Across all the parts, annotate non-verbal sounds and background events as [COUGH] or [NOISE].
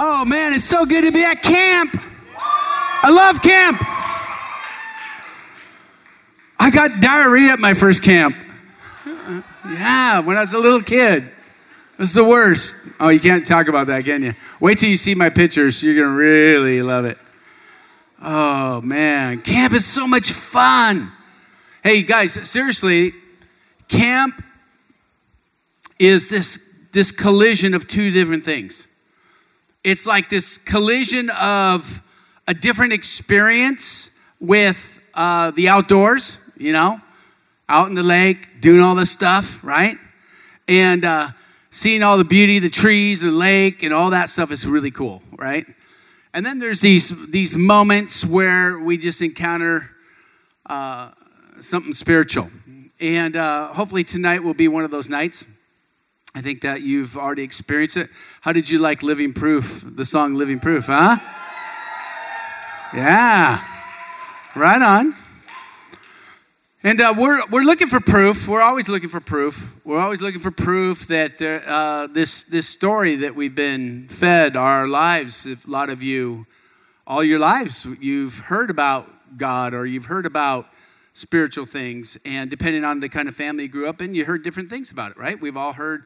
Oh man, it's so good to be at camp. I love camp. I got diarrhea at my first camp. Yeah, when I was a little kid. It was the worst. Oh, you can't talk about that, can you? Wait till you see my pictures. You're going to really love it. Oh, man. Camp is so much fun. Hey, guys, seriously, camp is this, this collision of two different things. It's like this collision of a different experience with uh, the outdoors, you know, out in the lake, doing all this stuff, right? And uh, seeing all the beauty, the trees, the lake, and all that stuff is really cool, right? And then there's these these moments where we just encounter uh, something spiritual, and uh, hopefully tonight will be one of those nights. I think that you've already experienced it. How did you like Living Proof? The song Living Proof, huh? Yeah, right on. And uh, we're, we're looking for proof. We're always looking for proof. We're always looking for proof that there, uh, this, this story that we've been fed our lives, if a lot of you, all your lives, you've heard about God or you've heard about spiritual things. And depending on the kind of family you grew up in, you heard different things about it, right? We've all heard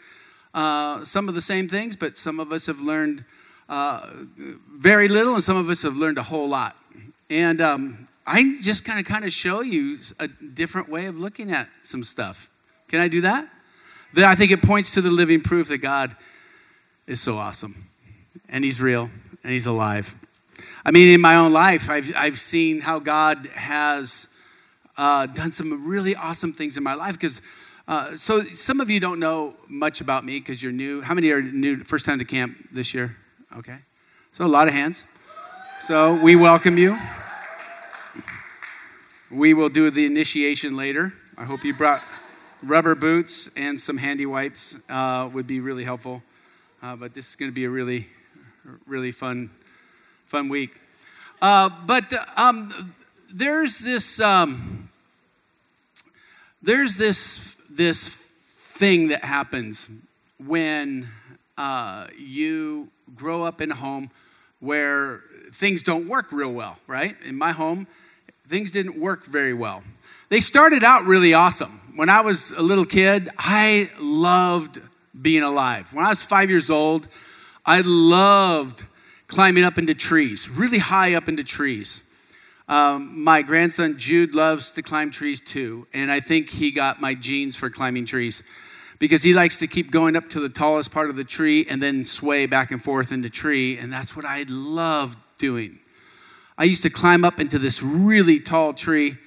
uh, some of the same things, but some of us have learned uh, very little and some of us have learned a whole lot. And um, I just kind of kind of show you a different way of looking at some stuff. Can I do that? That I think it points to the living proof that God is so awesome and he's real and he's alive. I mean, in my own life, I've, I've seen how God has uh, done some really awesome things in my life because uh, so some of you don't know much about me because you're new. How many are new, first time to camp this year? Okay. So a lot of hands. So we welcome you. We will do the initiation later. I hope you brought rubber boots and some handy wipes. Uh, would be really helpful. Uh, but this is going to be a really, really fun, fun week. Uh, but um, there's this, um, there's this, this thing that happens when uh, you grow up in a home where things don't work real well, right? In my home, things didn't work very well. They started out really awesome. When I was a little kid, I loved being alive. When I was five years old, I loved climbing up into trees, really high up into trees. Um, my grandson Jude loves to climb trees too, and I think he got my genes for climbing trees because he likes to keep going up to the tallest part of the tree and then sway back and forth in the tree, and that's what I loved doing. I used to climb up into this really tall tree.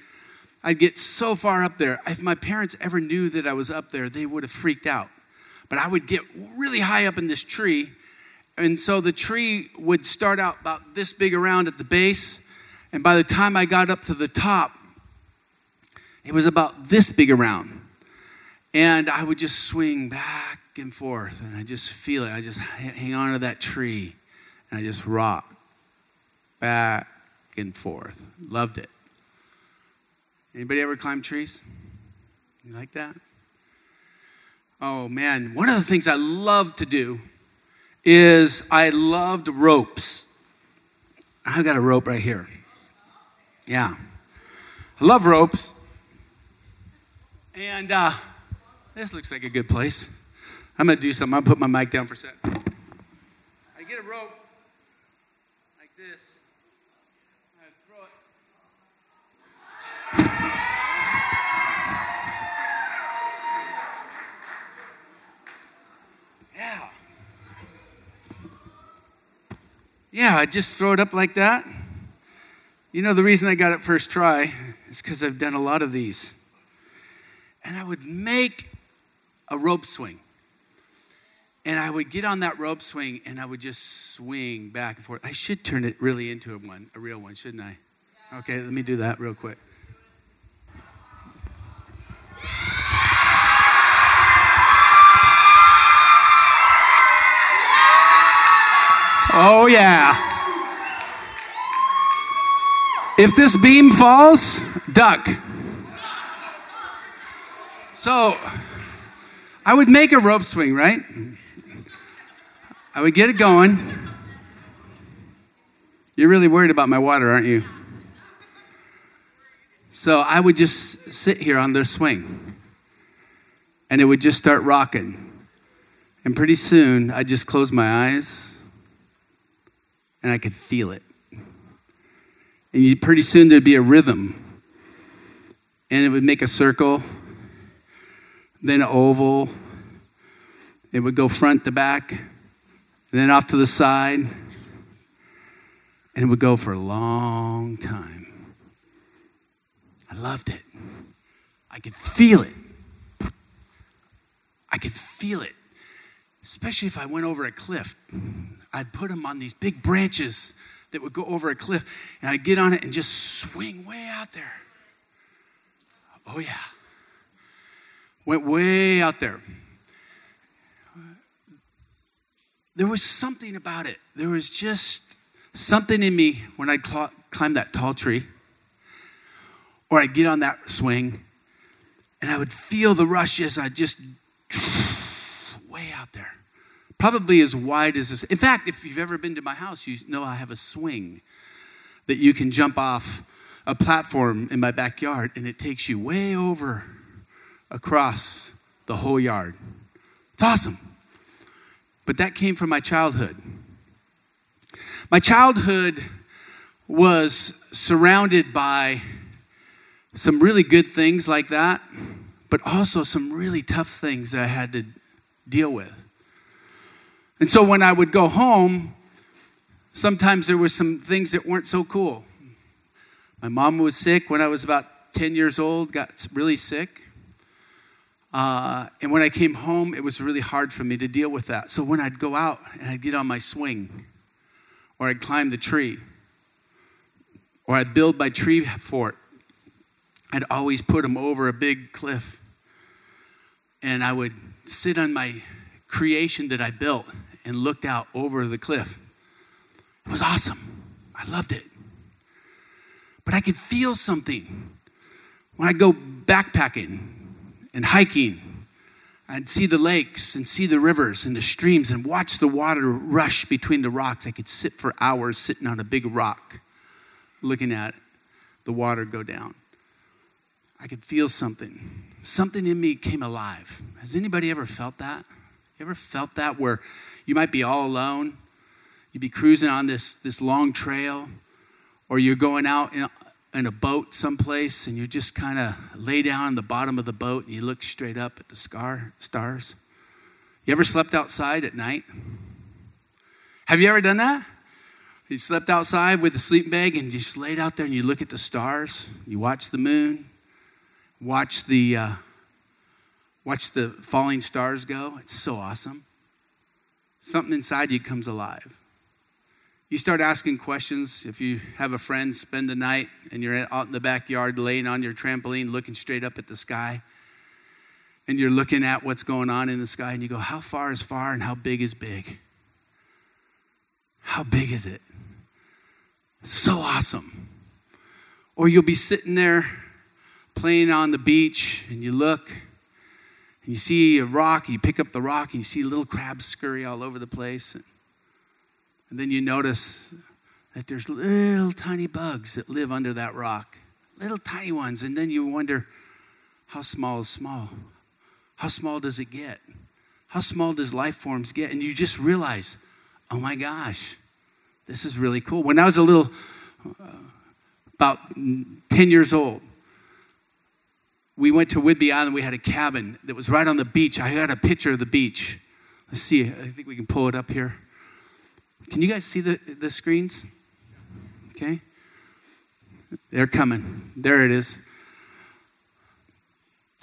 I'd get so far up there. If my parents ever knew that I was up there, they would have freaked out. But I would get really high up in this tree. And so the tree would start out about this big around at the base. And by the time I got up to the top, it was about this big around. And I would just swing back and forth. And I just feel it. I just hang on to that tree. And I just rock back and forth. Loved it. Anybody ever climb trees? You like that? Oh man, one of the things I love to do is I loved ropes. I've got a rope right here. Yeah. I love ropes. And uh, this looks like a good place. I'm going to do something. I'll put my mic down for a sec. I get a rope like this. I throw it. Yeah. Yeah, I just throw it up like that. You know, the reason I got it first try is because I've done a lot of these. And I would make a rope swing. And I would get on that rope swing and I would just swing back and forth. I should turn it really into a one, a real one, shouldn't I? Okay, let me do that real quick. Oh, yeah. If this beam falls, duck. So I would make a rope swing, right? I would get it going. You're really worried about my water, aren't you? So I would just sit here on their swing and it would just start rocking. And pretty soon I'd just close my eyes and I could feel it. And you, pretty soon there'd be a rhythm and it would make a circle, then an oval. It would go front to back, then off to the side, and it would go for a long time. I loved it. I could feel it. I could feel it, especially if I went over a cliff. I'd put them on these big branches that would go over a cliff, and I'd get on it and just swing way out there. Oh, yeah. Went way out there. There was something about it. There was just something in me when I'd cl- climb that tall tree, or I'd get on that swing, and I would feel the rush as I just way out there. Probably as wide as this. In fact, if you've ever been to my house, you know I have a swing that you can jump off a platform in my backyard and it takes you way over across the whole yard. It's awesome. But that came from my childhood. My childhood was surrounded by some really good things like that, but also some really tough things that I had to deal with. And so when I would go home, sometimes there were some things that weren't so cool. My mom was sick when I was about 10 years old, got really sick. Uh, and when I came home, it was really hard for me to deal with that. So when I'd go out and I'd get on my swing, or I'd climb the tree, or I'd build my tree fort, I'd always put them over a big cliff. And I would sit on my creation that I built and looked out over the cliff. It was awesome. I loved it but I could feel something. When I go backpacking and hiking, I'd see the lakes and see the rivers and the streams and watch the water rush between the rocks. I could sit for hours sitting on a big rock looking at the water go down. I could feel something. Something in me came alive. Has anybody ever felt that? You ever felt that where you might be all alone? You'd be cruising on this, this long trail or you're going out in, in a boat someplace and you just kind of lay down on the bottom of the boat and you look straight up at the scar, stars. You ever slept outside at night? Have you ever done that? You slept outside with a sleeping bag and you just laid out there and you look at the stars. You watch the moon, watch the uh, watch the falling stars go. It's so awesome. Something inside you comes alive. You start asking questions. If you have a friend, spend the night and you're out in the backyard laying on your trampoline looking straight up at the sky, and you're looking at what's going on in the sky, and you go, How far is far and how big is big? How big is it? So awesome. Or you'll be sitting there playing on the beach and you look you see a rock, you pick up the rock and you see little crabs scurry all over the place. And then you notice that there's little tiny bugs that live under that rock, little tiny ones. And then you wonder, how small is small? How small does it get? How small does life forms get? And you just realize, oh my gosh, this is really cool. When I was a little, uh, about 10 years old, we went to Whidbey Island. We had a cabin that was right on the beach. I got a picture of the beach. Let's see, I think we can pull it up here. Can you guys see the, the screens? Okay. They're coming. There it is.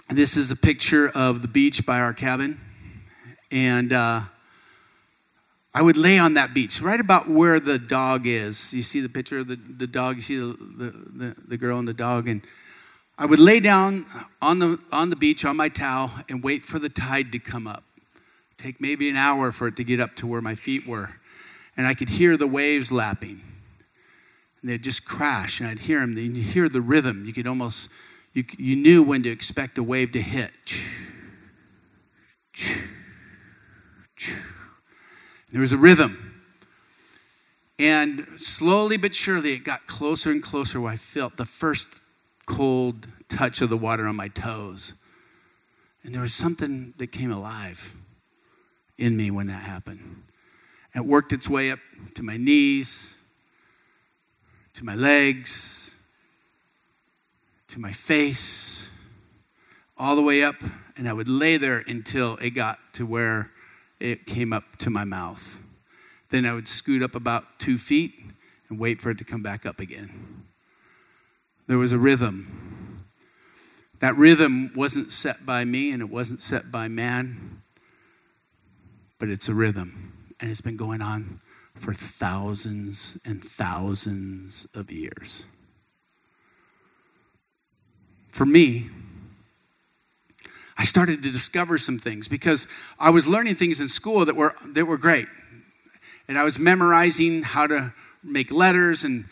This is a picture of the beach by our cabin. And uh, I would lay on that beach, right about where the dog is. You see the picture of the, the dog, you see the, the, the, the girl and the dog. And I would lay down on the, on the beach on my towel and wait for the tide to come up. Take maybe an hour for it to get up to where my feet were and I could hear the waves lapping. And they'd just crash, and I'd hear them. And you hear the rhythm. You could almost, you, you knew when to expect a wave to hit. There was a rhythm. And slowly but surely, it got closer and closer where I felt the first cold touch of the water on my toes. And there was something that came alive in me when that happened. It worked its way up to my knees, to my legs, to my face, all the way up, and I would lay there until it got to where it came up to my mouth. Then I would scoot up about two feet and wait for it to come back up again. There was a rhythm. That rhythm wasn't set by me and it wasn't set by man, but it's a rhythm. And it's been going on for thousands and thousands of years. For me, I started to discover some things because I was learning things in school that were, that were great. And I was memorizing how to make letters and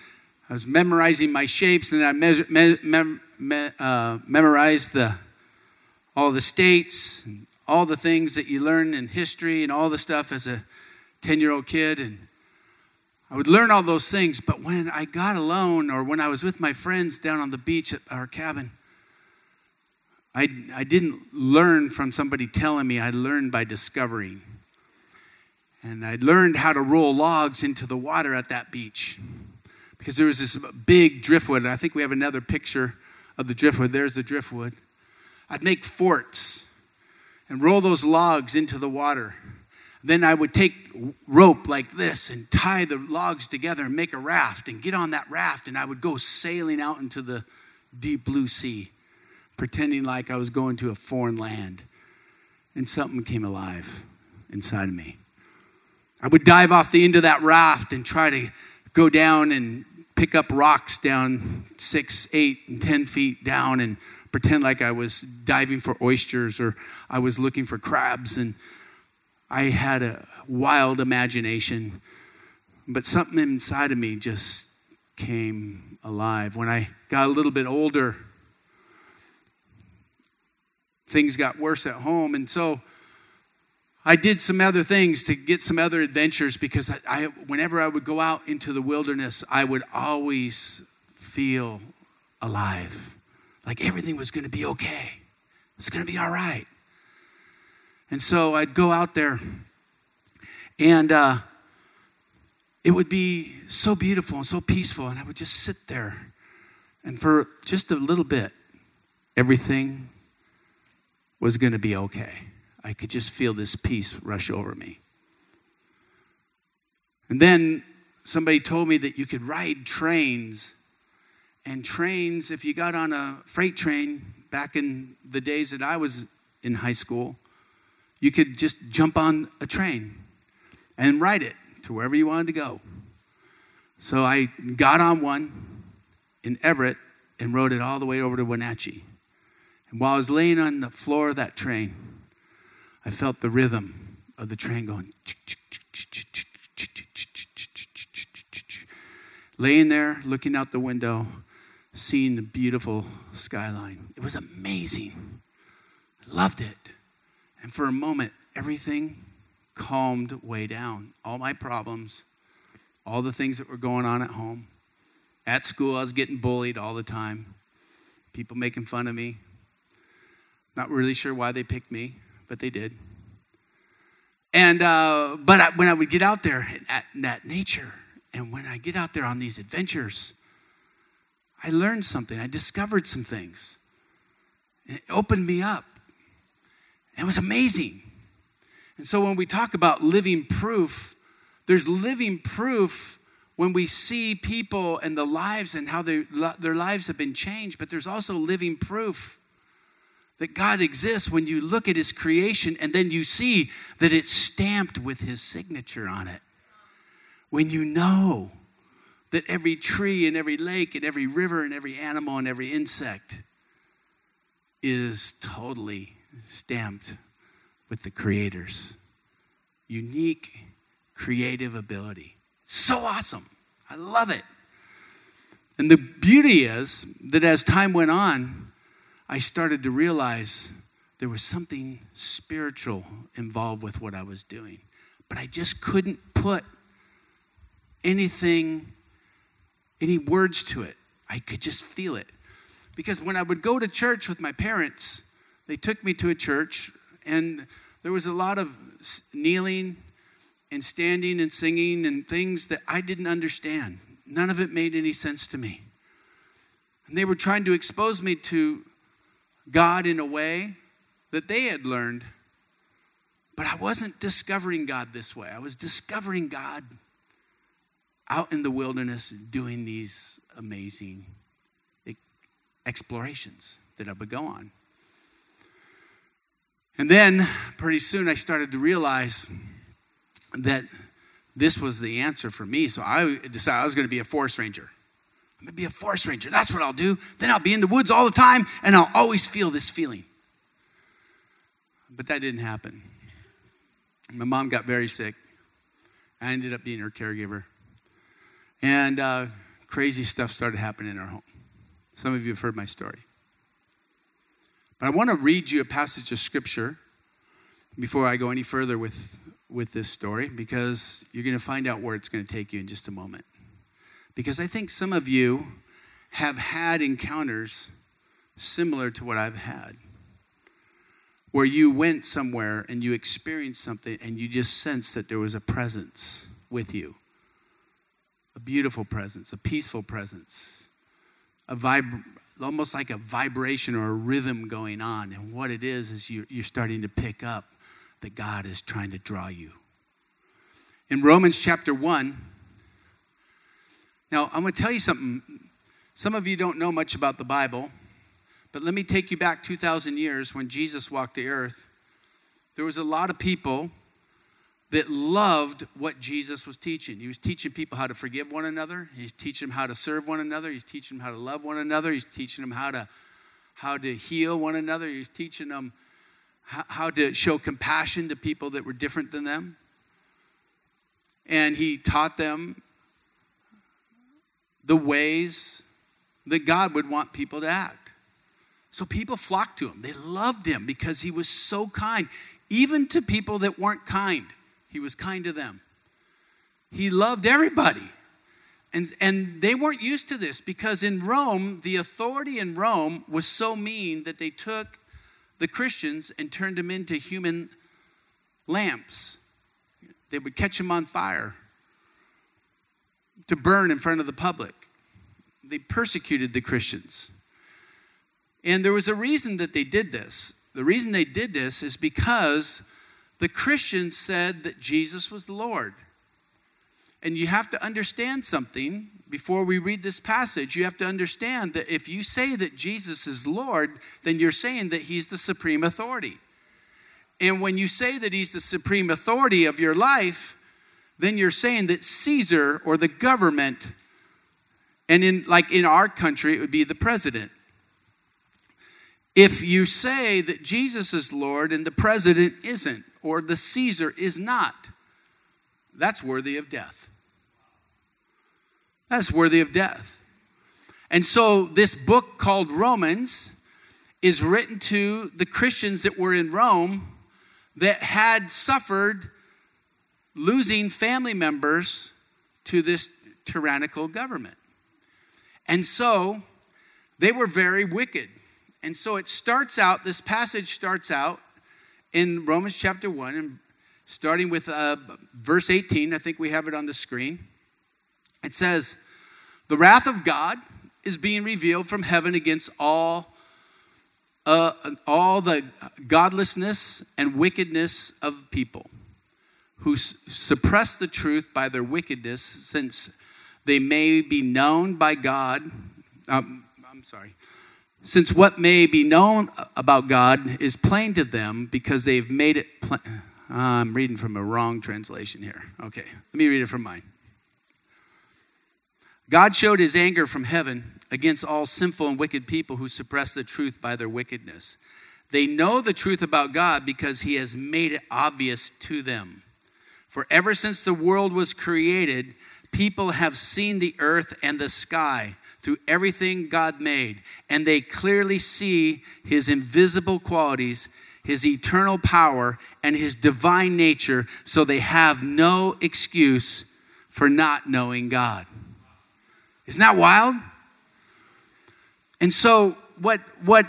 I was memorizing my shapes and I me- me- me- uh, memorized the, all the states and all the things that you learn in history and all the stuff as a 10 year old kid. And I would learn all those things. But when I got alone or when I was with my friends down on the beach at our cabin, I, I didn't learn from somebody telling me, I learned by discovering. And I learned how to roll logs into the water at that beach because there was this big driftwood. I think we have another picture of the driftwood. There's the driftwood. I'd make forts and roll those logs into the water. Then I would take rope like this and tie the logs together and make a raft and get on that raft and I would go sailing out into the deep blue sea pretending like I was going to a foreign land. And something came alive inside of me. I would dive off the end of that raft and try to go down and pick up rocks down six, eight, and 10 feet down and pretend like I was diving for oysters or I was looking for crabs. And I had a wild imagination, but something inside of me just came alive. When I got a little bit older, things got worse at home. And so I did some other things to get some other adventures because I, I, whenever I would go out into the wilderness, I would always feel alive. Like everything was going to be okay. It's going to be all right. And so I'd go out there and uh, it would be so beautiful and so peaceful. And I would just sit there. And for just a little bit, everything was going to be okay. I could just feel this peace rush over me. And then somebody told me that you could ride trains. And trains, if you got on a freight train back in the days that I was in high school, you could just jump on a train and ride it to wherever you wanted to go. So I got on one in Everett and rode it all the way over to Wenatchee. And while I was laying on the floor of that train, I felt the rhythm of the train going. Laying there, looking out the window, seeing the beautiful skyline. It was amazing. I loved it. And for a moment, everything calmed way down. All my problems, all the things that were going on at home. At school, I was getting bullied all the time. People making fun of me, not really sure why they picked me, but they did. And uh, but I, when I would get out there at that nature, and when I get out there on these adventures, I learned something. I discovered some things. And it opened me up. It was amazing. And so when we talk about living proof, there's living proof when we see people and the lives and how their, their lives have been changed, but there's also living proof that God exists when you look at his creation and then you see that it's stamped with his signature on it. When you know that every tree and every lake and every river and every animal and every insect is totally stamped with the Creator's unique creative ability. So awesome. I love it. And the beauty is that as time went on, I started to realize there was something spiritual involved with what I was doing. But I just couldn't put anything, any words to it. I could just feel it. Because when I would go to church with my parents, they took me to a church, and there was a lot of kneeling and standing and singing and things that I didn't understand. None of it made any sense to me. And they were trying to expose me to God in a way that they had learned. But I wasn't discovering God this way. I was discovering God out in the wilderness doing these amazing explorations that I would go on. And then pretty soon I started to realize that this was the answer for me. So I decided I was going to be a forest ranger. I'm to be a forest ranger. That's what I'll do. Then I'll be in the woods all the time and I'll always feel this feeling. But that didn't happen. My mom got very sick. I ended up being her caregiver. And uh, crazy stuff started happening in our home. Some of you have heard my story. But I want to read you a passage of scripture before I go any further with, with this story because you're going to find out where it's going to take you in just a moment. Because I think some of you have had encounters similar to what I've had, where you went somewhere and you experienced something and you just sensed that there was a presence with you a beautiful presence, a peaceful presence, a vib- almost like a vibration or a rhythm going on. And what it is, is you're starting to pick up that God is trying to draw you. In Romans chapter 1, now I'm going to tell you something. Some of you don't know much about the Bible, but let me take you back 2,000 years when Jesus walked the earth. There was a lot of people that loved what Jesus was teaching. He was teaching people how to forgive one another. He's teaching them how to serve one another. He's teaching them how to love one another. He's teaching them how to how to heal one another. He's teaching them how, how to show compassion to people that were different than them. And he taught them the ways that God would want people to act. So people flocked to him. They loved him because he was so kind, even to people that weren't kind. He was kind to them. He loved everybody. And, and they weren't used to this because in Rome, the authority in Rome was so mean that they took the Christians and turned them into human lamps. They would catch them on fire to burn in front of the public. They persecuted the Christians. And there was a reason that they did this. The reason they did this is because the Christians said that Jesus was Lord. And you have to understand something before we read this passage. You have to understand that if you say that Jesus is Lord, then you're saying that he's the supreme authority. And when you say that he's the supreme authority of your life, then you're saying that Caesar or the government, and in like in our country, it would be the president. If you say that Jesus is Lord and the president isn't, or the Caesar is not, that's worthy of death. That's worthy of death. And so, this book called Romans is written to the Christians that were in Rome that had suffered losing family members to this tyrannical government. And so, they were very wicked. And so, it starts out, this passage starts out in Romans chapter 1, and starting with uh, verse 18, I think we have it on the screen. It says, The wrath of God is being revealed from heaven against all. Uh, all the godlessness and wickedness of people who suppress the truth by their wickedness, since they may be known by God. Um, I'm sorry since what may be known about God is plain to them because they've made it plain. Uh, I'm reading from a wrong translation here. Okay, let me read it from mine. God showed his anger from heaven against all sinful and wicked people who suppress the truth by their wickedness. They know the truth about God because he has made it obvious to them. For ever since the world was created, people have seen the earth and the sky through everything God made, and they clearly see his invisible qualities, his eternal power, and his divine nature, so they have no excuse for not knowing God. Isn't that wild? And so what what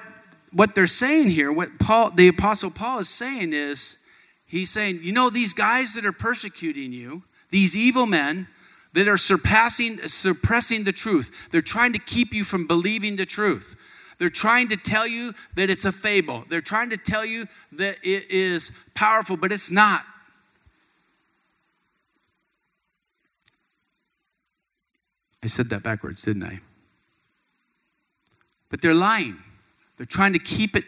what they're saying here, what Paul the apostle Paul is saying is he's saying, you know these guys that are persecuting you, these evil men that are surpassing suppressing the truth. They're trying to keep you from believing the truth. They're trying to tell you that it's a fable. They're trying to tell you that it is powerful, but it's not. I said that backwards, didn't I? But they're lying. They're trying to keep it,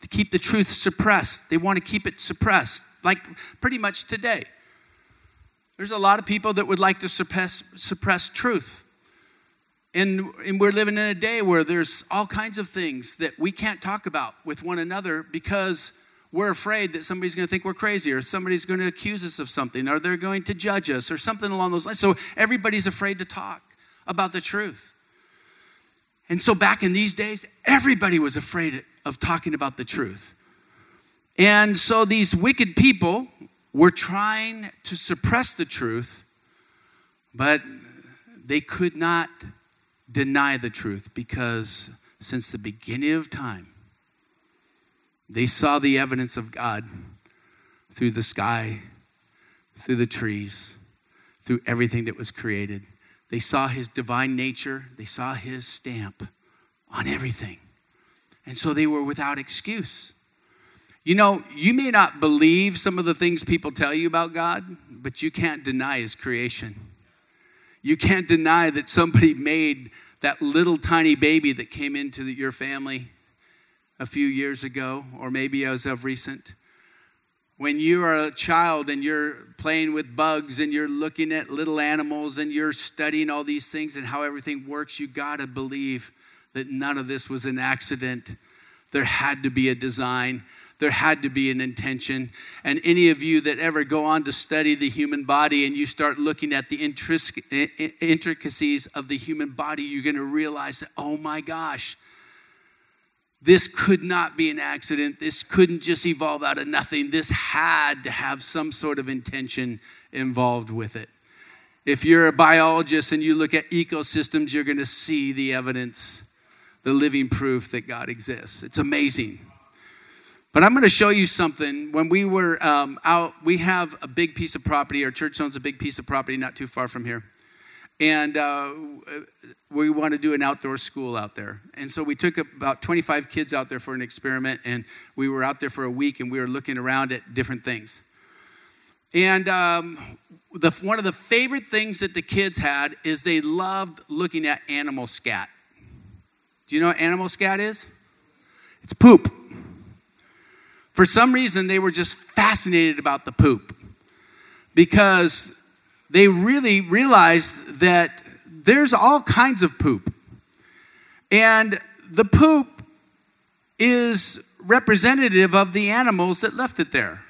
to keep the truth suppressed. They want to keep it suppressed, like pretty much today. There's a lot of people that would like to suppress, suppress truth. And, and we're living in a day where there's all kinds of things that we can't talk about with one another because we're afraid that somebody's going to think we're crazy or somebody's going to accuse us of something or they're going to judge us or something along those lines. So everybody's afraid to talk about the truth. And so back in these days, everybody was afraid of talking about the truth. And so these wicked people were trying to suppress the truth, but they could not deny the truth because since the beginning of time, they saw the evidence of God through the sky, through the trees, through everything that was created. They saw his divine nature, they saw his stamp on everything. And so they were without excuse. You know, you may not believe some of the things people tell you about God, but you can't deny his creation. You can't deny that somebody [LAUGHS] made that little tiny baby that came into the, your family a few years ago, or maybe as of recent. When you are a child and you're playing with bugs and you're looking at little animals and you're studying all these things and how everything works, you got to believe that none of this was an accident. There had to be a design, there had to be an intention. And any of you that ever go on to study the human body and you start looking at the intricacies of the human body, you're going to realize that, oh my gosh, this could not be an accident. This couldn't just evolve out of nothing. This had to have some sort of intention involved with it. If you're a biologist and you look at ecosystems, you're going to see the evidence, the living proof that God exists. It's amazing. But I'm going to show you something. When we were um, out, we have a big piece of property. Our church owns a big piece of property not too far from here and uh, we want to do an outdoor school out there. And so we took about 25 kids out there for an experiment, and we were out there for a week, and we were looking around at different things. And um, the, one of the favorite things that the kids had is they loved looking at animal scat. Do you know what animal scat is? It's poop. For some reason, they were just fascinated about the poop because they really realized that there's all kinds of poop. And the poop is representative of the animals that left it there.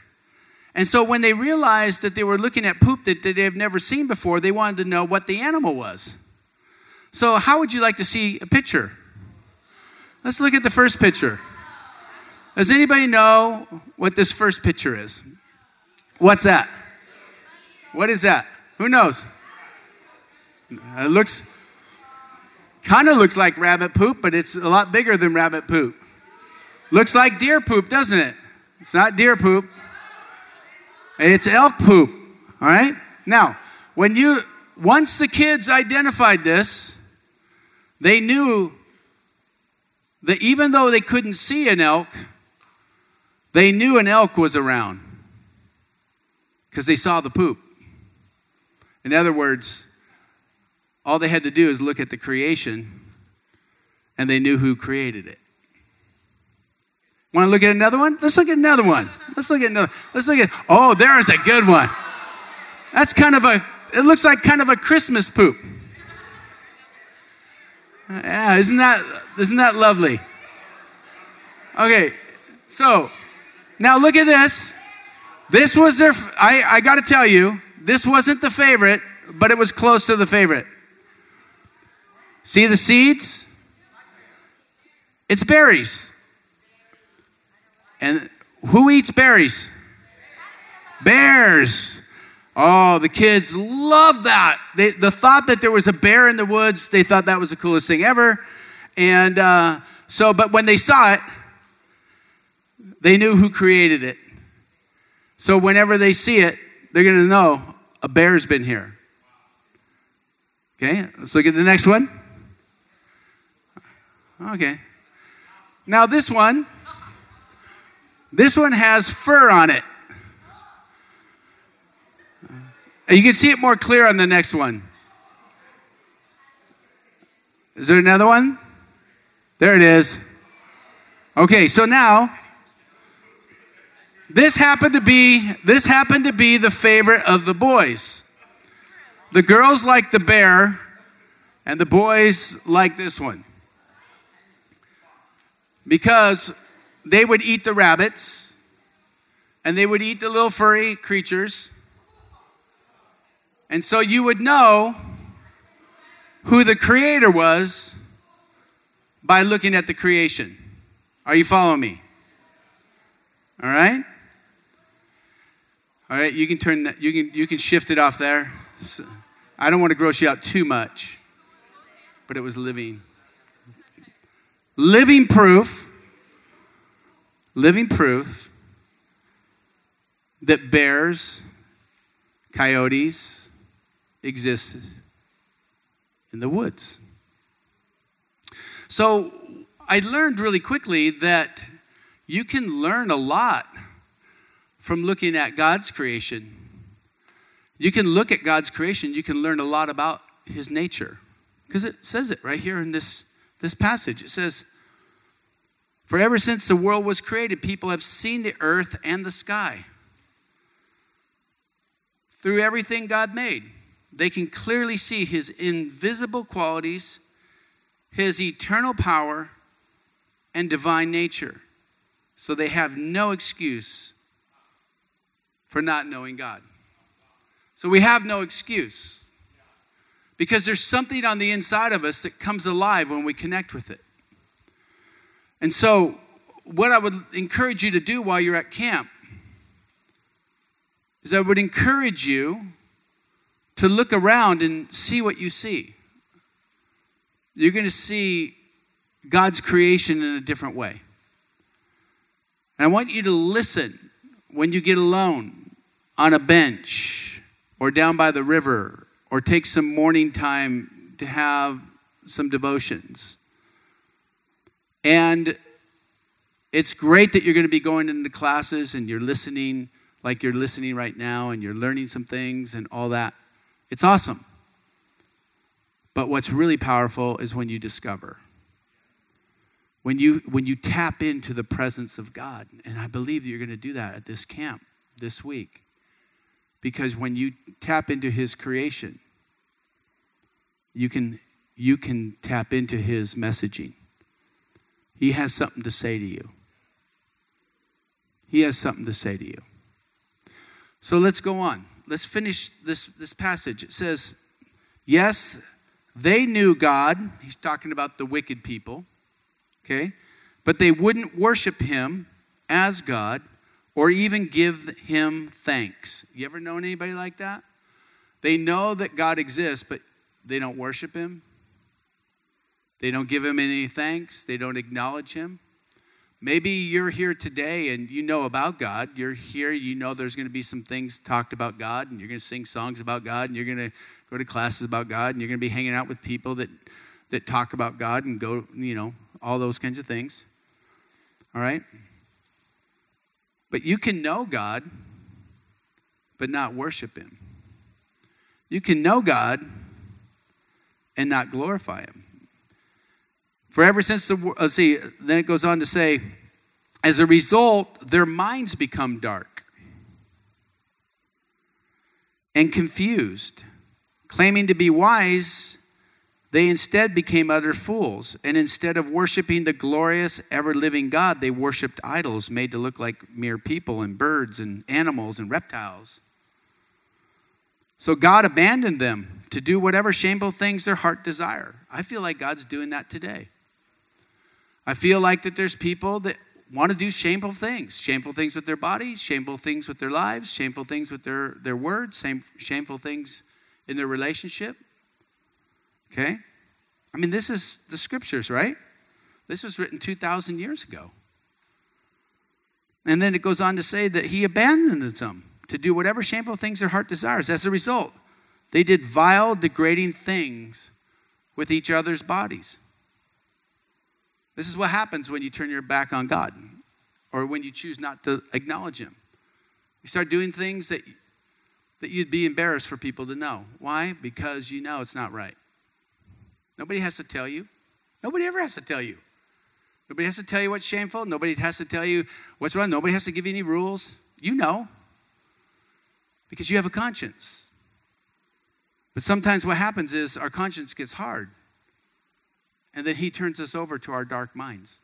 And so when they realized that they were looking at poop that they've never seen before, they wanted to know what the animal was. So, how would you like to see a picture? Let's look at the first picture. Does anybody know what this first picture is? What's that? What is that? Who knows? It looks kind of looks like rabbit poop, but it's a lot bigger than rabbit poop. Looks like deer poop, doesn't it? It's not deer poop. It's elk poop. All right? Now, when you once the kids identified this, they knew that even though they couldn't see an elk, they knew an elk was around because they saw the poop. In other words, all they had to do is look at the creation and they knew who created it. Want to look at another one? Let's look at another one. Let's look at another. Let's look at, oh, there's a good one. That's kind of a, it looks like kind of a Christmas poop. Yeah, isn't that, isn't that lovely? Okay, so now look at this. This was their, I, I got to tell you, this wasn't the favorite, but it was close to the favorite. See the seeds? It's berries. And who eats berries? Bears. Oh, the kids loved that. They, the thought that there was a bear in the woods, they thought that was the coolest thing ever. And uh, so, but when they saw it, they knew who created it. So whenever they see it, they're going to know a bear's been here. Okay, let's look at the next one. Okay. Now, this one, this one has fur on it. You can see it more clear on the next one. Is there another one? There it is. Okay, so now this happened to be this happened to be the favorite of the boys. The girls like the bear and the boys like this one. Because they would eat the rabbits and they would eat the little furry creatures and so you would know who the creator was by looking at the creation. Are you following me? All right? All right, you can turn that, you can you can shift it off there. So, I don't want to gross you out too much. But it was living living proof living proof that bears, coyotes, existed in the woods. So I learned really quickly that you can learn a lot from looking at God's creation. You can look at God's creation, you can learn a lot about his nature. Because it says it right here in this, this passage. It says, For ever since the world was created, people have seen the earth and the sky. Through everything God made they can clearly see his invisible qualities, his eternal power, and divine nature. So they have no excuse for not knowing God. So we have no excuse because there's something on the inside of us that comes alive when we connect with it. And so, what I would encourage you to do while you're at camp is I would encourage you to look around and see what you see. You're going to see God's creation in a different way. And I want you to listen when you get alone on a bench or down by the river or take some morning time to have some devotions. And it's great that you're going to be going into classes and you're listening like you're listening right now and you're learning some things and all that. It's awesome. But what's really powerful is when you discover. When you when you tap into the presence of God. And I believe that you're going to do that at this camp this week. Because when you tap into his creation, you can you can tap into his messaging. He has something to say to you. He has something to say to you. So let's go on let's finish this, this passage. It says, Yes, they knew God. He's talking about the wicked people, okay? But they wouldn't worship him as God or even give him thanks. You ever known anybody like that? They know that God exists, but they don't worship him. They don't give him any thanks. They don't acknowledge him. Maybe you're here today and you know about God. You're here, you know there's going to be some things talked about God, and you're going to sing songs about God, and you're going to go to classes about God, and you're going to be hanging out with people that, that talk about God and go, you know, all those kinds of things. All right? But you can know God, but not worship Him. You can know God and not glorify Him. For ever since the, let's see, then it goes on to say, as a result, their minds become dark and confused. Claiming to be wise, they instead became utter fools. And instead of worshiping the glorious, ever living God, they worshiped idols made to look like mere people and birds and animals and reptiles. So God abandoned them to do whatever shameful things their heart desire. I feel like God's doing that today. I feel like that there's people that want to do shameful things shameful things with their bodies, shameful things with their lives, shameful things with their, their words, same, shameful things in their relationship. Okay? I mean, this is the scriptures, right? This was written 2,000 years ago. And then it goes on to say that he abandoned them to do whatever shameful things their heart desires. As a result, they did vile, degrading things with each other's bodies. This is what happens when you turn your back on God or when you choose not to acknowledge Him. You start doing things that, that you'd be embarrassed for people to know. Why? Because you know it's not right. Nobody has to tell you. Nobody ever has to tell you. Nobody has to tell you what's shameful. Nobody has to tell you what's wrong. Nobody has to give you any rules. You know because you have a conscience. But sometimes what happens is our conscience gets hard, and then He turns us over to our dark minds.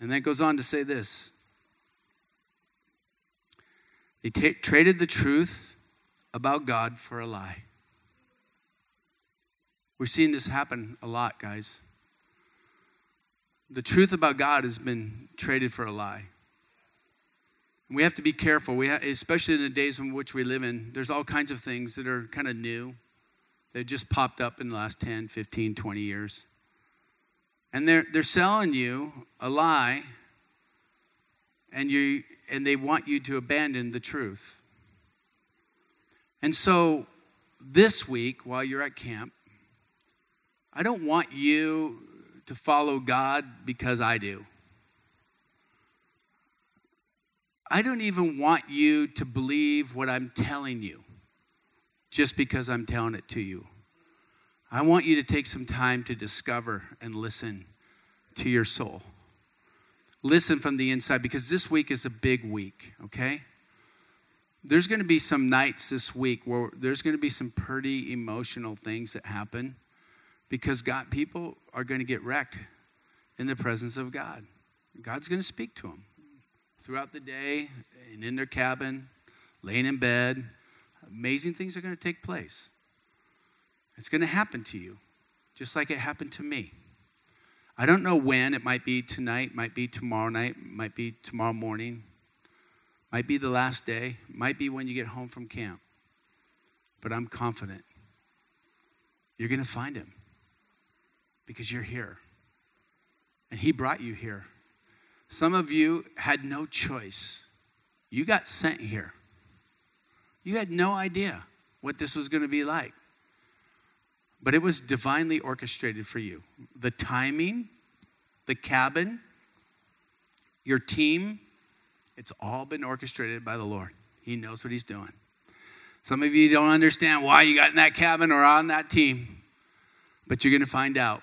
And then goes on to say this They t- traded the truth about God for a lie. We're seeing this happen a lot, guys. The truth about God has been traded for a lie. We have to be careful. We ha- especially in the days in which we live in, there's all kinds of things that are kind of new. They just popped up in the last 10, 15, 20 years. And they're, they're selling you a lie, and, you, and they want you to abandon the truth. And so this week, while you're at camp, I don't want you to follow God because I do. I don't even want you to believe what I'm telling you just because I'm telling it to you. I want you to take some time to discover and listen to your soul. Listen from the inside because this week is a big week, okay? There's going to be some nights this week where there's going to be some pretty emotional things that happen because God people are going to get wrecked in the presence of God. God's going to speak to them throughout the day and in their cabin, laying in bed. Amazing things are going to take place. It's going to happen to you, just like it happened to me. I don't know when. It might be tonight, might be tomorrow night, might be tomorrow morning, might be the last day, might be when you get home from camp. But I'm confident you're going to find him because you're here. And he brought you here. Some of you had no choice. You got sent here. You had no idea what this was going to be like. But it was divinely orchestrated for you. The timing, the cabin, your team, it's all been orchestrated by the Lord. He knows what He's doing. Some of you don't understand why you got in that cabin or on that team, but you're going to find out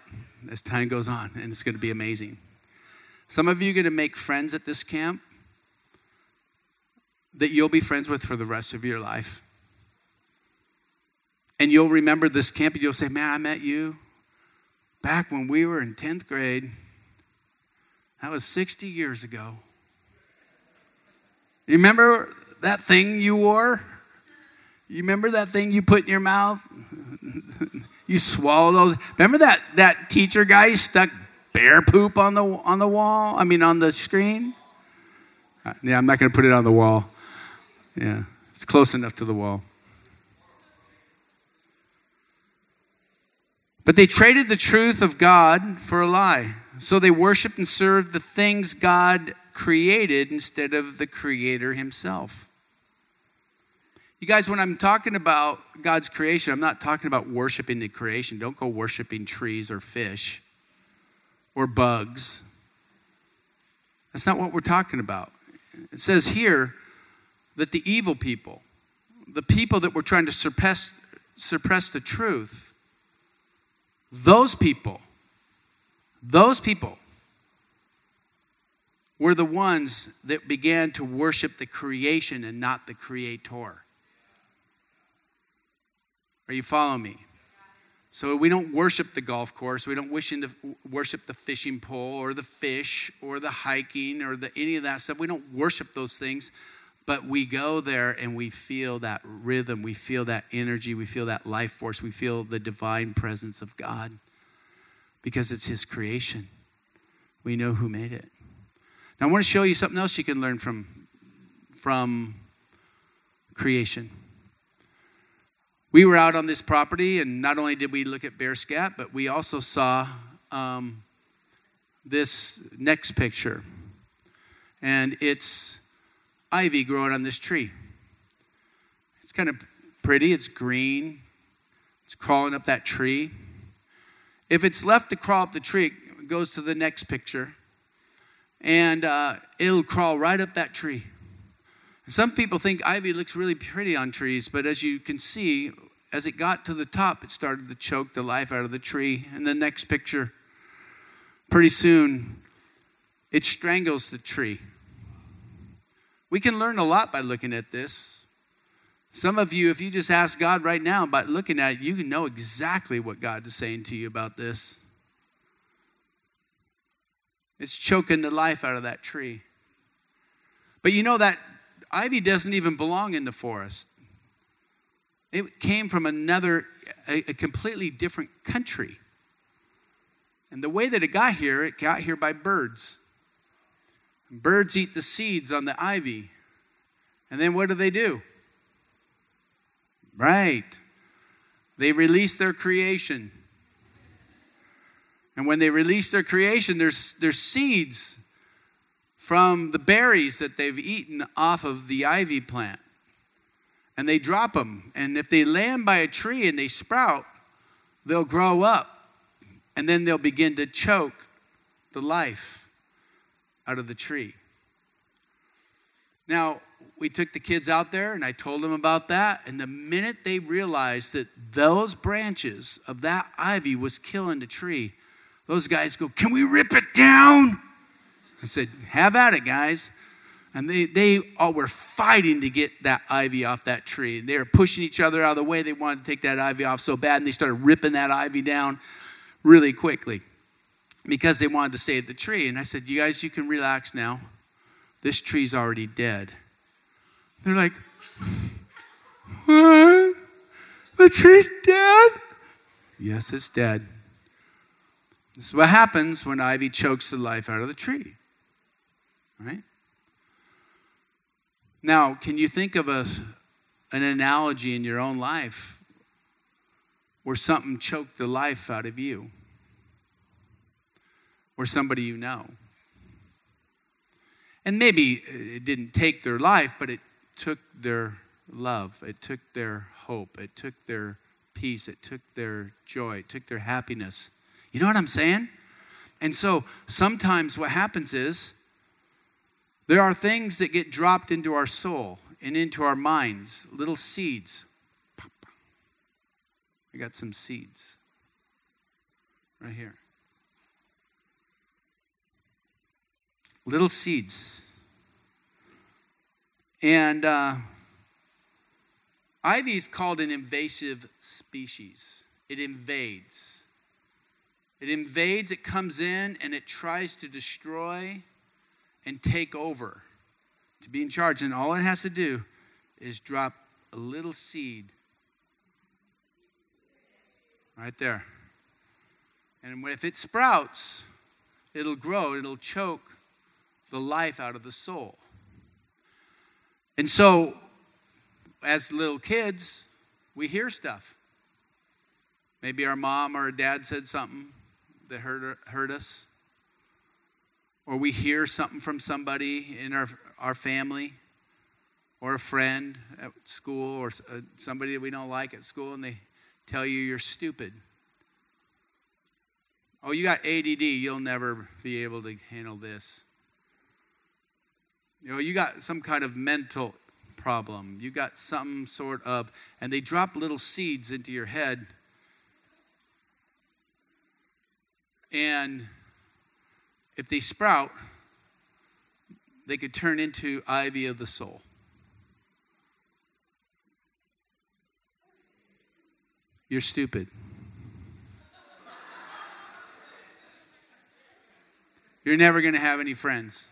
as time goes on, and it's going to be amazing. Some of you are going to make friends at this camp that you'll be friends with for the rest of your life. And you'll remember this camp and you'll say, Man, I met you back when we were in 10th grade. That was 60 years ago. You remember that thing you wore? You remember that thing you put in your mouth? [LAUGHS] you swallow those. Remember that, that teacher guy stuck bear poop on the on the wall? I mean, on the screen? Uh, yeah, I'm not going to put it on the wall. Yeah, it's close enough to the wall. But they traded the truth of God for a lie. So they worshiped and served the things God created instead of the Creator Himself. You guys, when I'm talking about God's creation, I'm not talking about worshiping the creation. Don't go worshiping trees or fish or bugs. That's not what we're talking about. It says here that the evil people, the people that were trying to suppress, suppress the truth, those people, those people were the ones that began to worship the creation and not the creator. Are you following me? So we don't worship the golf course. We don't wish to worship the fishing pole or the fish or the hiking or the, any of that stuff. We don't worship those things, but we go there and we feel that rhythm. We feel that energy. We feel that life force. We feel the divine presence of God because it's His creation. We know who made it. Now, I want to show you something else you can learn from, from creation. We were out on this property, and not only did we look at bear scat, but we also saw um, this next picture. And it's ivy growing on this tree. It's kind of pretty, it's green, it's crawling up that tree. If it's left to crawl up the tree, it goes to the next picture, and uh, it'll crawl right up that tree. Some people think ivy looks really pretty on trees, but as you can see, as it got to the top, it started to choke the life out of the tree. And the next picture, pretty soon, it strangles the tree. We can learn a lot by looking at this. Some of you, if you just ask God right now by looking at it, you can know exactly what God is saying to you about this. It's choking the life out of that tree. But you know that ivy doesn't even belong in the forest. It came from another, a, a completely different country. And the way that it got here, it got here by birds. Birds eat the seeds on the ivy. And then what do they do? Right. They release their creation. And when they release their creation, there's, there's seeds from the berries that they've eaten off of the ivy plant. And they drop them. And if they land by a tree and they sprout, they'll grow up. And then they'll begin to choke the life out of the tree. Now, we took the kids out there and I told them about that. And the minute they realized that those branches of that ivy was killing the tree, those guys go, Can we rip it down? I said, Have at it, guys. And they, they all were fighting to get that ivy off that tree. They were pushing each other out of the way. They wanted to take that ivy off so bad, and they started ripping that ivy down really quickly because they wanted to save the tree. And I said, You guys, you can relax now. This tree's already dead. They're like, What? The tree's dead? Yes, it's dead. This is what happens when ivy chokes the life out of the tree. Right? Now, can you think of a, an analogy in your own life where something choked the life out of you? Or somebody you know? And maybe it didn't take their life, but it took their love, it took their hope, it took their peace, it took their joy, it took their happiness. You know what I'm saying? And so sometimes what happens is there are things that get dropped into our soul and into our minds, little seeds. I got some seeds right here. Little seeds. And uh, ivy is called an invasive species, it invades. It invades, it comes in, and it tries to destroy and take over, to be in charge. And all it has to do is drop a little seed right there. And if it sprouts, it'll grow, it'll choke the life out of the soul. And so, as little kids, we hear stuff. Maybe our mom or our dad said something that hurt, hurt us or we hear something from somebody in our, our family or a friend at school or uh, somebody that we don't like at school and they tell you you're stupid. Oh, you got ADD, you'll never be able to handle this. You know, you got some kind of mental problem. You got some sort of, and they drop little seeds into your head. And if they sprout, they could turn into ivy of the soul. You're stupid. You're never going to have any friends.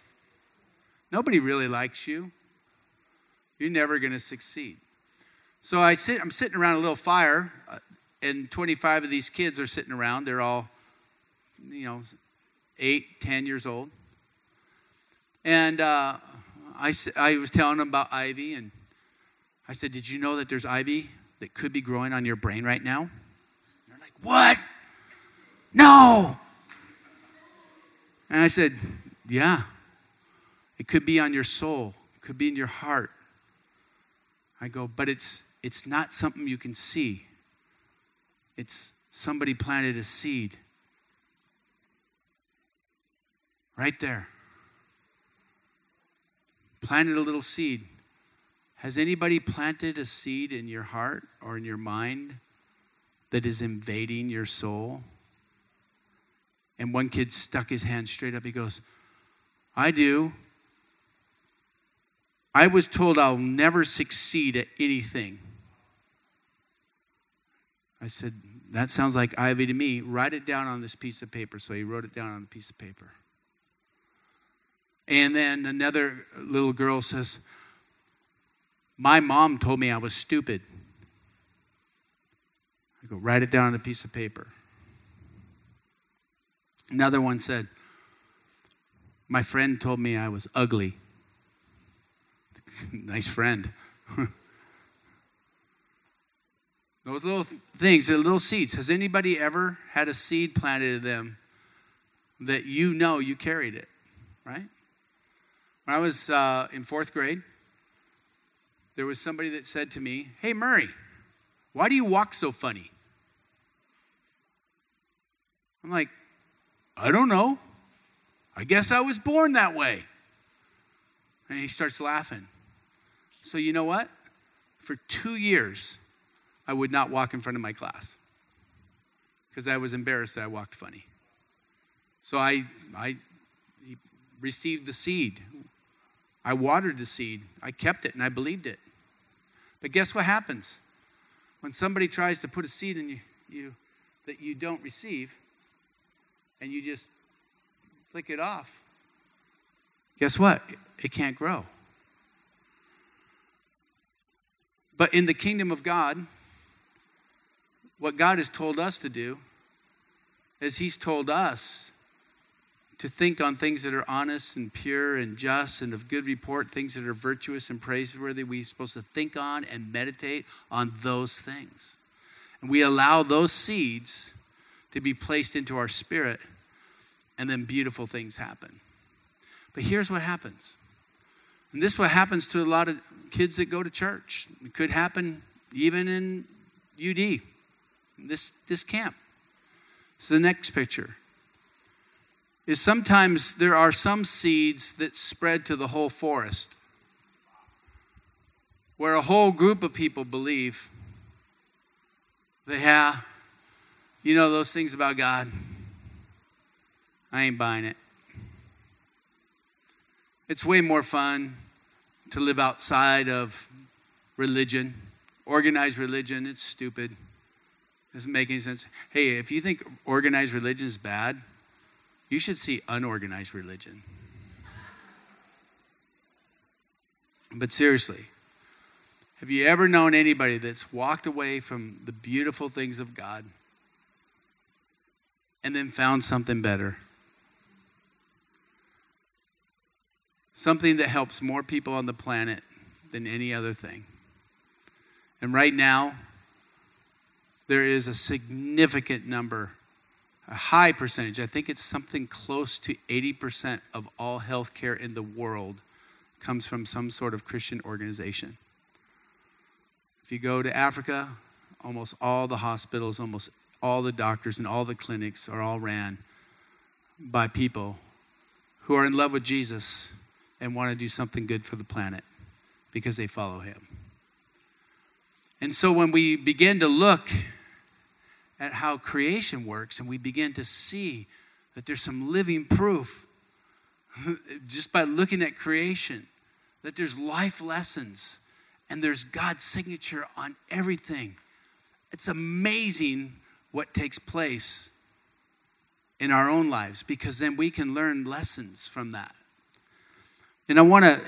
Nobody really likes you. You're never going to succeed. So I sit, I'm sitting around a little fire, uh, and 25 of these kids are sitting around. They're all, you know, eight, ten years old. And uh, I, I was telling them about ivy, and I said, Did you know that there's ivy that could be growing on your brain right now? They're like, What? No. And I said, Yeah. It could be on your soul, it could be in your heart. I go, but it's it's not something you can see. It's somebody planted a seed. Right there. Planted a little seed. Has anybody planted a seed in your heart or in your mind that is invading your soul? And one kid stuck his hand straight up. He goes, I do. I was told I'll never succeed at anything. I said, That sounds like Ivy to me. Write it down on this piece of paper. So he wrote it down on a piece of paper. And then another little girl says, My mom told me I was stupid. I go, Write it down on a piece of paper. Another one said, My friend told me I was ugly. [LAUGHS] nice friend. [LAUGHS] Those little things, the little seeds. Has anybody ever had a seed planted in them that you know you carried it, right? When I was uh, in fourth grade, there was somebody that said to me, Hey, Murray, why do you walk so funny? I'm like, I don't know. I guess I was born that way. And he starts laughing. So, you know what? For two years, I would not walk in front of my class because I was embarrassed that I walked funny. So I, I received the seed. I watered the seed. I kept it and I believed it. But guess what happens? When somebody tries to put a seed in you, you that you don't receive and you just flick it off, guess what? It can't grow. But in the kingdom of God, what God has told us to do is He's told us to think on things that are honest and pure and just and of good report, things that are virtuous and praiseworthy. We're supposed to think on and meditate on those things. And we allow those seeds to be placed into our spirit, and then beautiful things happen. But here's what happens. And this is what happens to a lot of kids that go to church. It could happen even in UD this, this camp. So the next picture is sometimes there are some seeds that spread to the whole forest where a whole group of people believe that, yeah, you know those things about God. I ain't buying it. It's way more fun to live outside of religion, organized religion. It's stupid. Doesn't make any sense. Hey, if you think organized religion is bad, you should see unorganized religion. But seriously, have you ever known anybody that's walked away from the beautiful things of God and then found something better? Something that helps more people on the planet than any other thing. And right now, there is a significant number, a high percentage, I think it's something close to 80% of all healthcare in the world comes from some sort of Christian organization. If you go to Africa, almost all the hospitals, almost all the doctors, and all the clinics are all ran by people who are in love with Jesus and want to do something good for the planet because they follow him. And so when we begin to look at how creation works and we begin to see that there's some living proof [LAUGHS] just by looking at creation, that there's life lessons and there's God's signature on everything. It's amazing what takes place in our own lives because then we can learn lessons from that. And I want to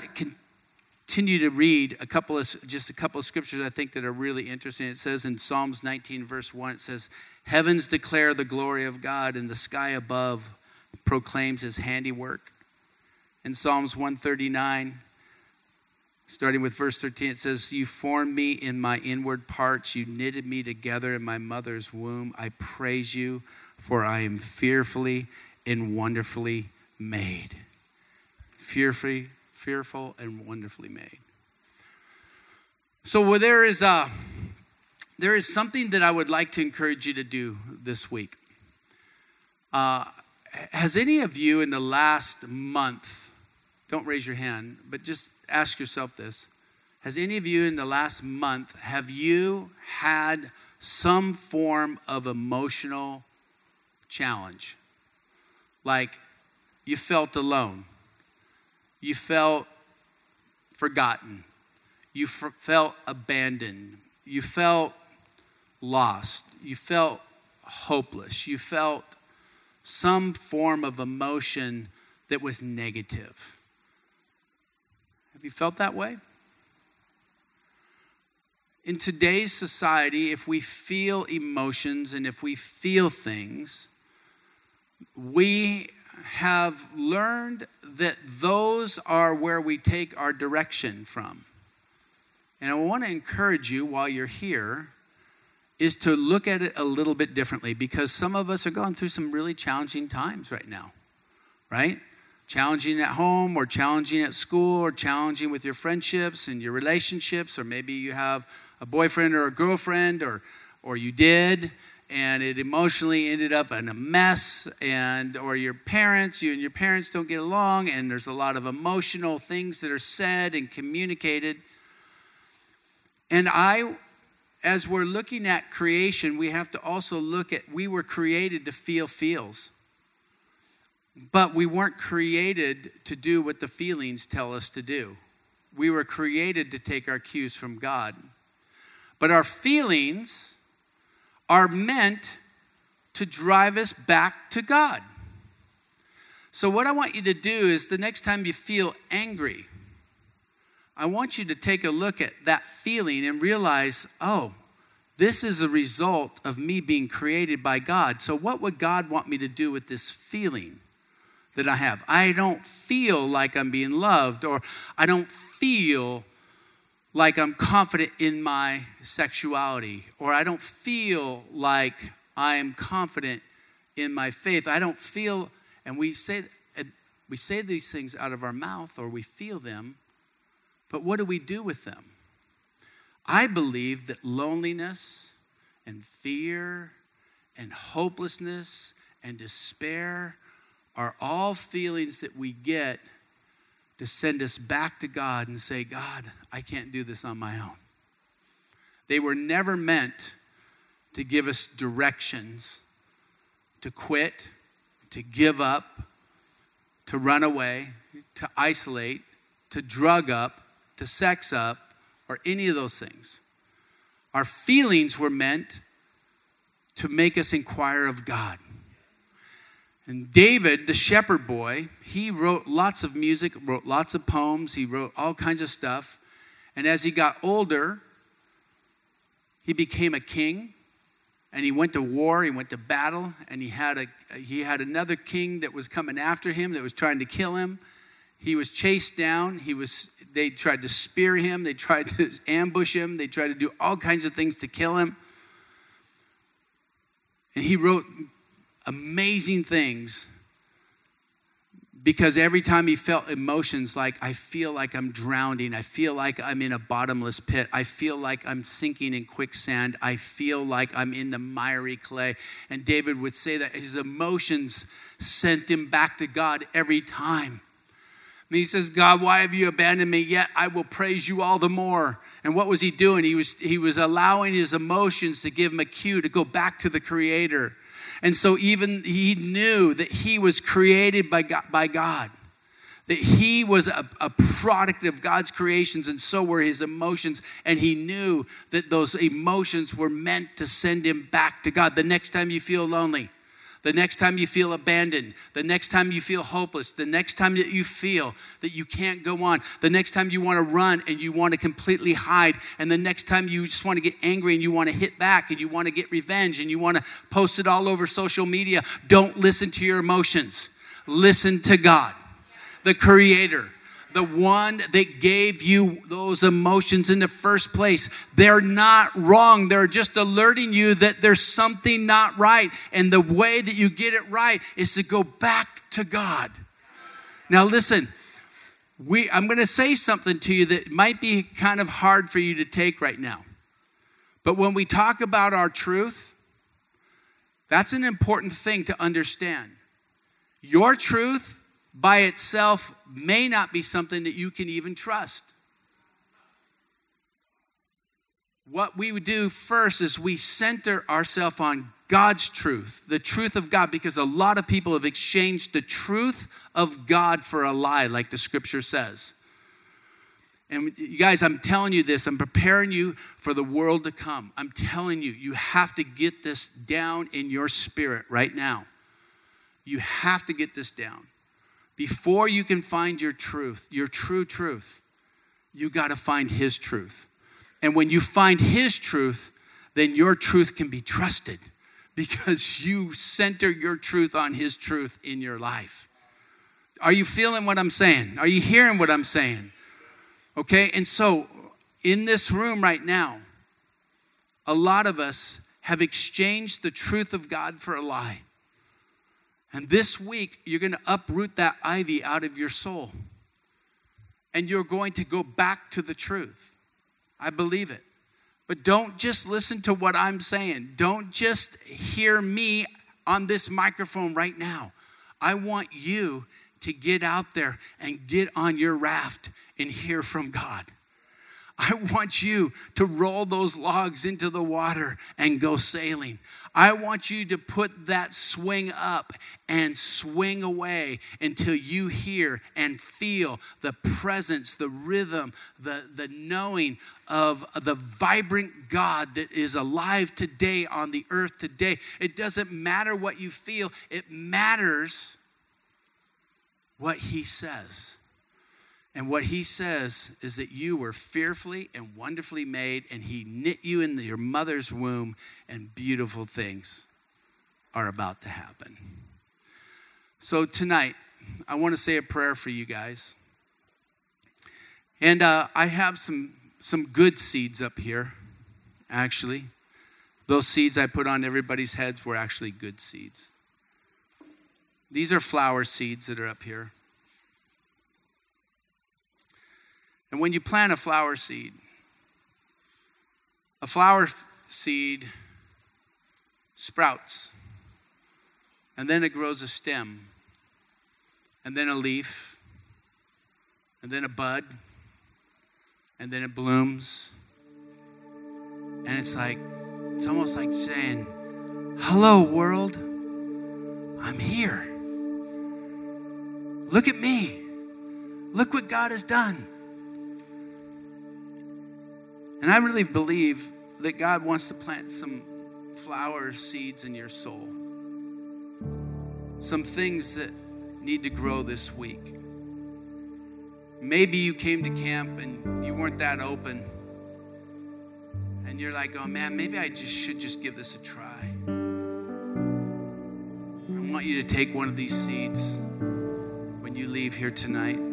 continue to read a couple of just a couple of scriptures I think that are really interesting. It says in Psalms 19 verse 1 it says heavens declare the glory of God and the sky above proclaims his handiwork. in Psalms 139. Starting with verse 13, it says, You formed me in my inward parts. You knitted me together in my mother's womb. I praise you, for I am fearfully and wonderfully made. Fearfully, fearful and wonderfully made. So well, there is a, there is something that I would like to encourage you to do this week. Uh, has any of you in the last month, don't raise your hand, but just ask yourself this. Has any of you in the last month, have you had some form of emotional challenge? Like you felt alone, you felt forgotten, you f- felt abandoned, you felt lost, you felt hopeless, you felt some form of emotion that was negative. Have you felt that way? In today's society, if we feel emotions and if we feel things, we have learned that those are where we take our direction from. And I want to encourage you while you're here is to look at it a little bit differently because some of us are going through some really challenging times right now, right? Challenging at home or challenging at school or challenging with your friendships and your relationships, or maybe you have a boyfriend or a girlfriend or, or you did and it emotionally ended up in a mess and or your parents you and your parents don't get along and there's a lot of emotional things that are said and communicated and I, as we're looking at creation, we have to also look at we were created to feel feels. But we weren't created to do what the feelings tell us to do. We were created to take our cues from God. But our feelings are meant to drive us back to God. So, what I want you to do is the next time you feel angry, I want you to take a look at that feeling and realize, oh, this is a result of me being created by God. So, what would God want me to do with this feeling that I have? I don't feel like I'm being loved, or I don't feel like I'm confident in my sexuality, or I don't feel like I am confident in my faith. I don't feel, and we say, we say these things out of our mouth, or we feel them but what do we do with them? I believe that loneliness and fear and hopelessness and despair are all feelings that we get to send us back to God and say, God, I can't do this on my own. They were never meant to give us directions to quit, to give up, to run away, to isolate, to drug up, to sex up, or any of those things. Our feelings were meant to make us inquire of God. And David, the shepherd boy, he wrote lots of music, wrote lots of poems, he wrote all kinds of stuff. And as he got older, he became a king and he went to war, he went to battle, and he had a he had another king that was coming after him that was trying to kill him. He was chased down. He was, they tried to spear him. They tried to [LAUGHS] ambush him. They tried to do all kinds of things to kill him. And he wrote amazing things because every time he felt emotions like, I feel like I'm drowning, I feel like I'm in a bottomless pit, I feel like I'm sinking in quicksand, I feel like I'm in the miry clay. And David would say that his emotions sent him back to God every time. And he says, God, why have you abandoned me? Yet I will praise you all the more. And what was he doing? He was, he was allowing his emotions to give him a cue to go back to the Creator. And so even he knew that he was created by God, by God that he was a, a, product of God's creations, and so were his emotions. And he knew that those emotions were meant to send him back to God. The next time you feel lonely, the next time you feel abandoned, the next time you feel hopeless, the next time that you feel that you can't go on, the next time you want to run and you want to completely hide, and the next time you just want to get angry and you want to hit back and you want to get revenge and you want to post it all over social media, don't listen to your emotions. Listen to God. the creator the one that gave you those emotions in the first place. They're not wrong. They're just alerting you that there's something not right. And the way that you get it right is to go back to God. Now, listen, we, I'm going to say something to you that might be kind of hard for you to take right now. But when we talk about our truth, that's an important thing to understand. Your truth by itself may not be something that you can even trust. What we would do first is we center ourselves on God's truth, the truth of God, because a lot of people have exchanged the truth of God for a lie, like the scripture says. And you guys, I'm telling you this, I'm preparing you for the world to come. I'm telling you, you have to get this down in your spirit right now. You have to get this down. Before you can find your truth, your true truth, you got to find His truth. And when you find His truth, then your truth can be trusted because you center your truth on His truth in your life. Are you feeling what I'm saying? Are you hearing what I'm saying? Okay, and so in this room right now, a lot of us have exchanged the truth of God for a lie. And this week, you're going to uproot that ivy out of your soul. And you're going to go back to the truth. I believe it. But don't just listen to what I'm saying. Don't just hear me on this microphone right now. I want you to get out there and get on your raft and hear from God. I want you to roll those logs into the water and go sailing. I want you to put that swing up and swing away until you hear and feel the presence, the rhythm, the, the knowing of the vibrant God that is alive today on the earth today. It doesn't matter what you feel, it matters what He says. And what he says is that you were fearfully and wonderfully made, and he knit you in your mother's womb, and beautiful things are about to happen. So, tonight, I want to say a prayer for you guys. And uh, I have some, some good seeds up here, actually. Those seeds I put on everybody's heads were actually good seeds. These are flower seeds that are up here. And when you plant a flower seed, a flower seed sprouts, and then it grows a stem, and then a leaf, and then a bud, and then it blooms. And it's like, it's almost like saying, Hello, world, I'm here. Look at me. Look what God has done. And I really believe that God wants to plant some flower seeds in your soul. Some things that need to grow this week. Maybe you came to camp and you weren't that open. And you're like, oh man, maybe I just should just give this a try. I want you to take one of these seeds when you leave here tonight.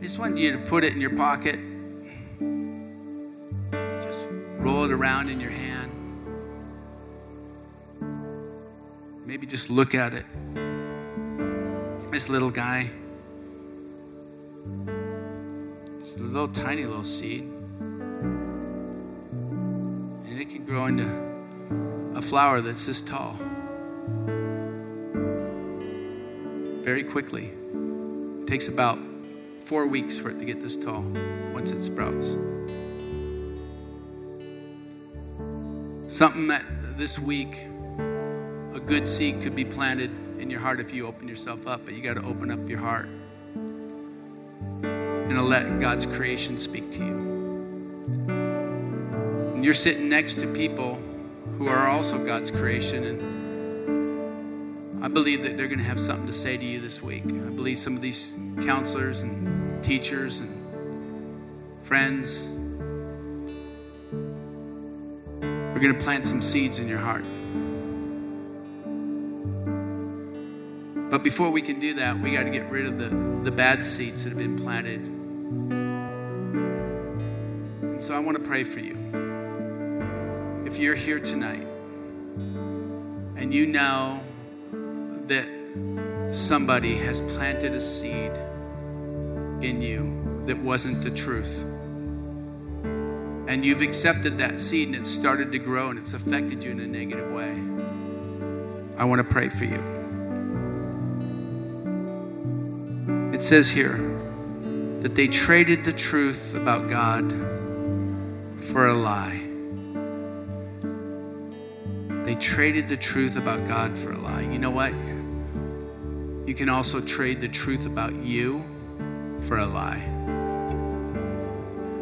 Just want you to put it in your pocket. Just roll it around in your hand. Maybe just look at it. This little guy. It's a little tiny little seed. And it can grow into a flower that's this tall. Very quickly. It takes about four weeks for it to get this tall once it sprouts. Something that this week, a good seed could be planted in your heart if you open yourself up, but you got to open up your heart and let God's creation speak to you. And you're sitting next to people who are also God's creation and I believe that they're going to have something to say to you this week. I believe some of these counselors and teachers and friends. We're going to plant some seeds in your heart. But before we can do that, we got to get rid of the, the bad seeds that have been planted. And so I want to pray for you. If you're here tonight and you know that somebody has planted a seed in you that wasn't the truth, and you've accepted that seed and it's started to grow and it's affected you in a negative way, I want to pray for you. It says here that they traded the truth about God for a lie. They traded the truth about God for a lie. You know what? You can also trade the truth about you for a lie.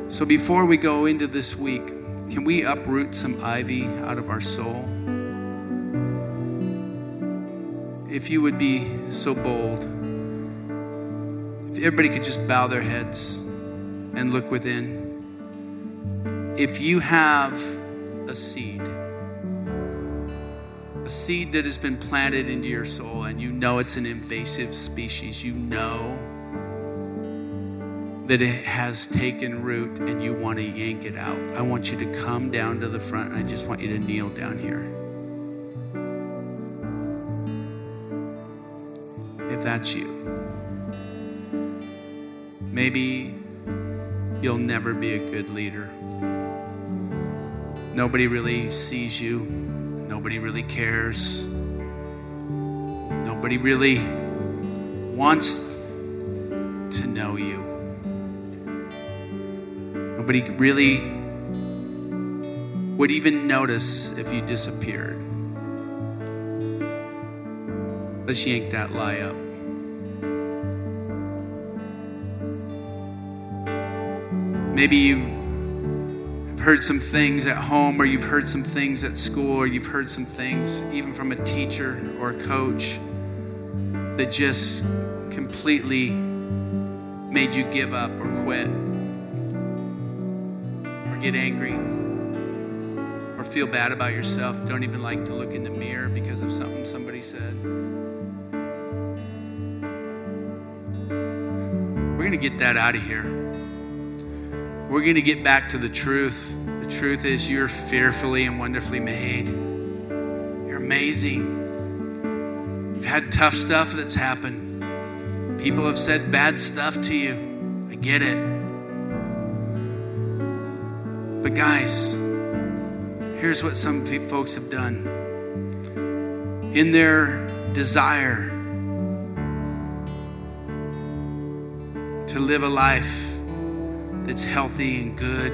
So before we go into this week, can we uproot some ivy out of our soul? If you would be so bold, if everybody could just bow their heads and look within. If you have a seed, a seed that has been planted into your soul and you know it's an invasive species, you know that it has taken root and you want to yank it out, I want you to come down to the front. I just want you to kneel down here. If that's you, maybe you'll never be a good leader. Nobody really sees you, nobody really cares, nobody really wants to know you. Nobody really would even notice if you disappeared. Let's yank that lie up. Maybe you've heard some things at home, or you've heard some things at school, or you've heard some things even from a teacher or a coach that just completely made you give up or quit get angry or feel bad about yourself, don't even like to look in the mirror because of something somebody said. We're going to get that out of here. We're going to get back to the truth. The truth is, you're fearfully and wonderfully made. You're amazing. You've had tough stuff that's happened. People have said bad stuff to you. I get it. Guys, here's what some folks have done in their desire to live a life that's healthy and good.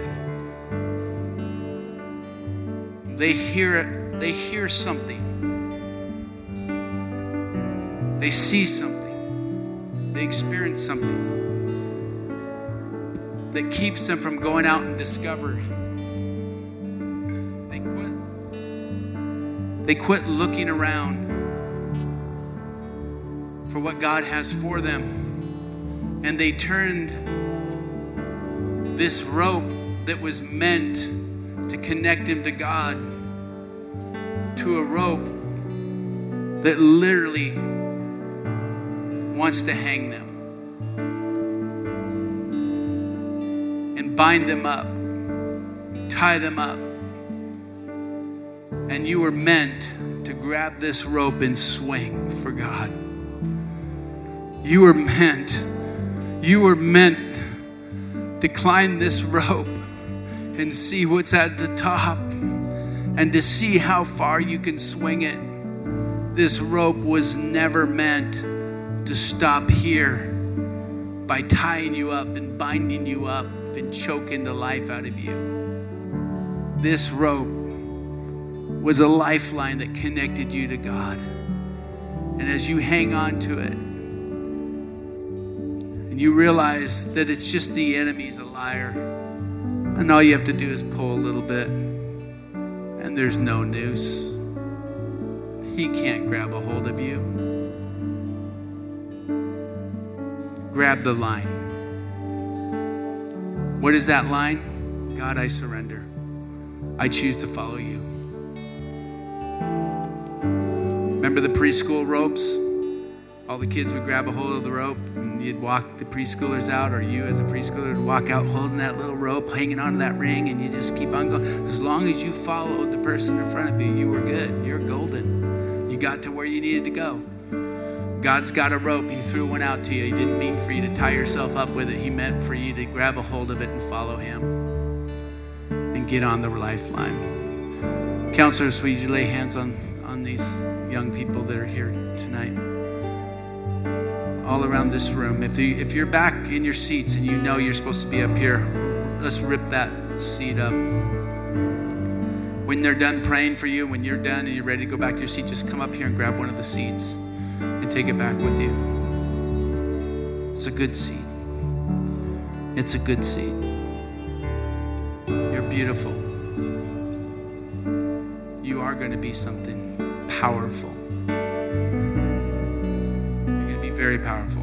They hear it, they hear something. They see something. They experience something that keeps them from going out and discovering They quit looking around for what God has for them. And they turned this rope that was meant to connect them to God to a rope that literally wants to hang them and bind them up, tie them up and you were meant to grab this rope and swing for God. You were meant, you were meant to climb this rope and see what's at the top and to see how far you can swing it. This rope was never meant to stop here by tying you up and binding you up and choking the life out of you. This rope was a lifeline that connected you to God. And as you hang on to it, and you realize that it's just the enemy's a liar, and all you have to do is pull a little bit, and there's no noose. He can't grab a hold of you. Grab the line. What is that line? God, I surrender. I choose to follow you. Remember the preschool ropes? all the kids would grab a hold of the rope and you'd walk the preschoolers out, or you as a preschooler would walk out holding that little rope, hanging onto that ring, and you just keep on going. As long as you followed the person in front of you, you were good. You're golden. You got to where you needed to go. God's got a rope. He threw one out to you. He didn't mean for you to tie yourself up with it. He meant for you to grab a hold of it and follow Him and get on the lifeline. Counselors, will you lay hands on, on these young people that are here tonight? All around this room. If, you, if you're back in your seats and you know you're supposed to be up here, let's rip that seat up. When they're done praying for you, when you're done and you're ready to go back to your seat, just come up here and grab one of the seats and take it back with you. It's a good seat. It's a good seat. You're beautiful. You are going to be something powerful. You're going to be very powerful.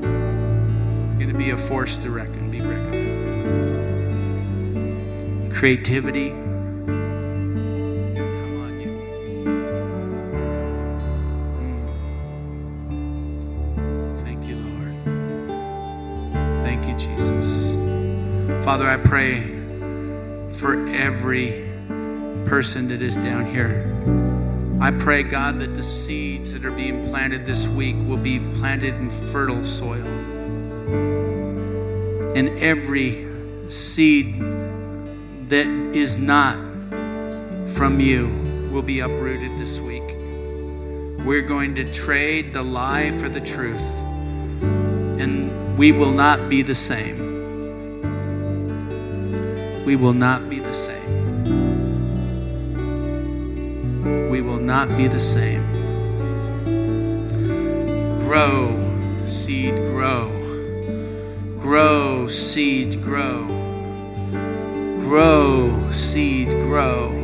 You're going to be a force to reckon, be reckoned with. Creativity is going to come on you. Mm. Thank you, Lord. Thank you, Jesus. Father, I pray for every person that is down here. I pray, God, that the seeds that are being planted this week will be planted in fertile soil. And every seed that is not from you will be uprooted this week. We're going to trade the lie for the truth, and we will not be the same. We will not be the same. Not be the same. Grow, seed, grow. Grow, seed, grow. Grow, seed, grow.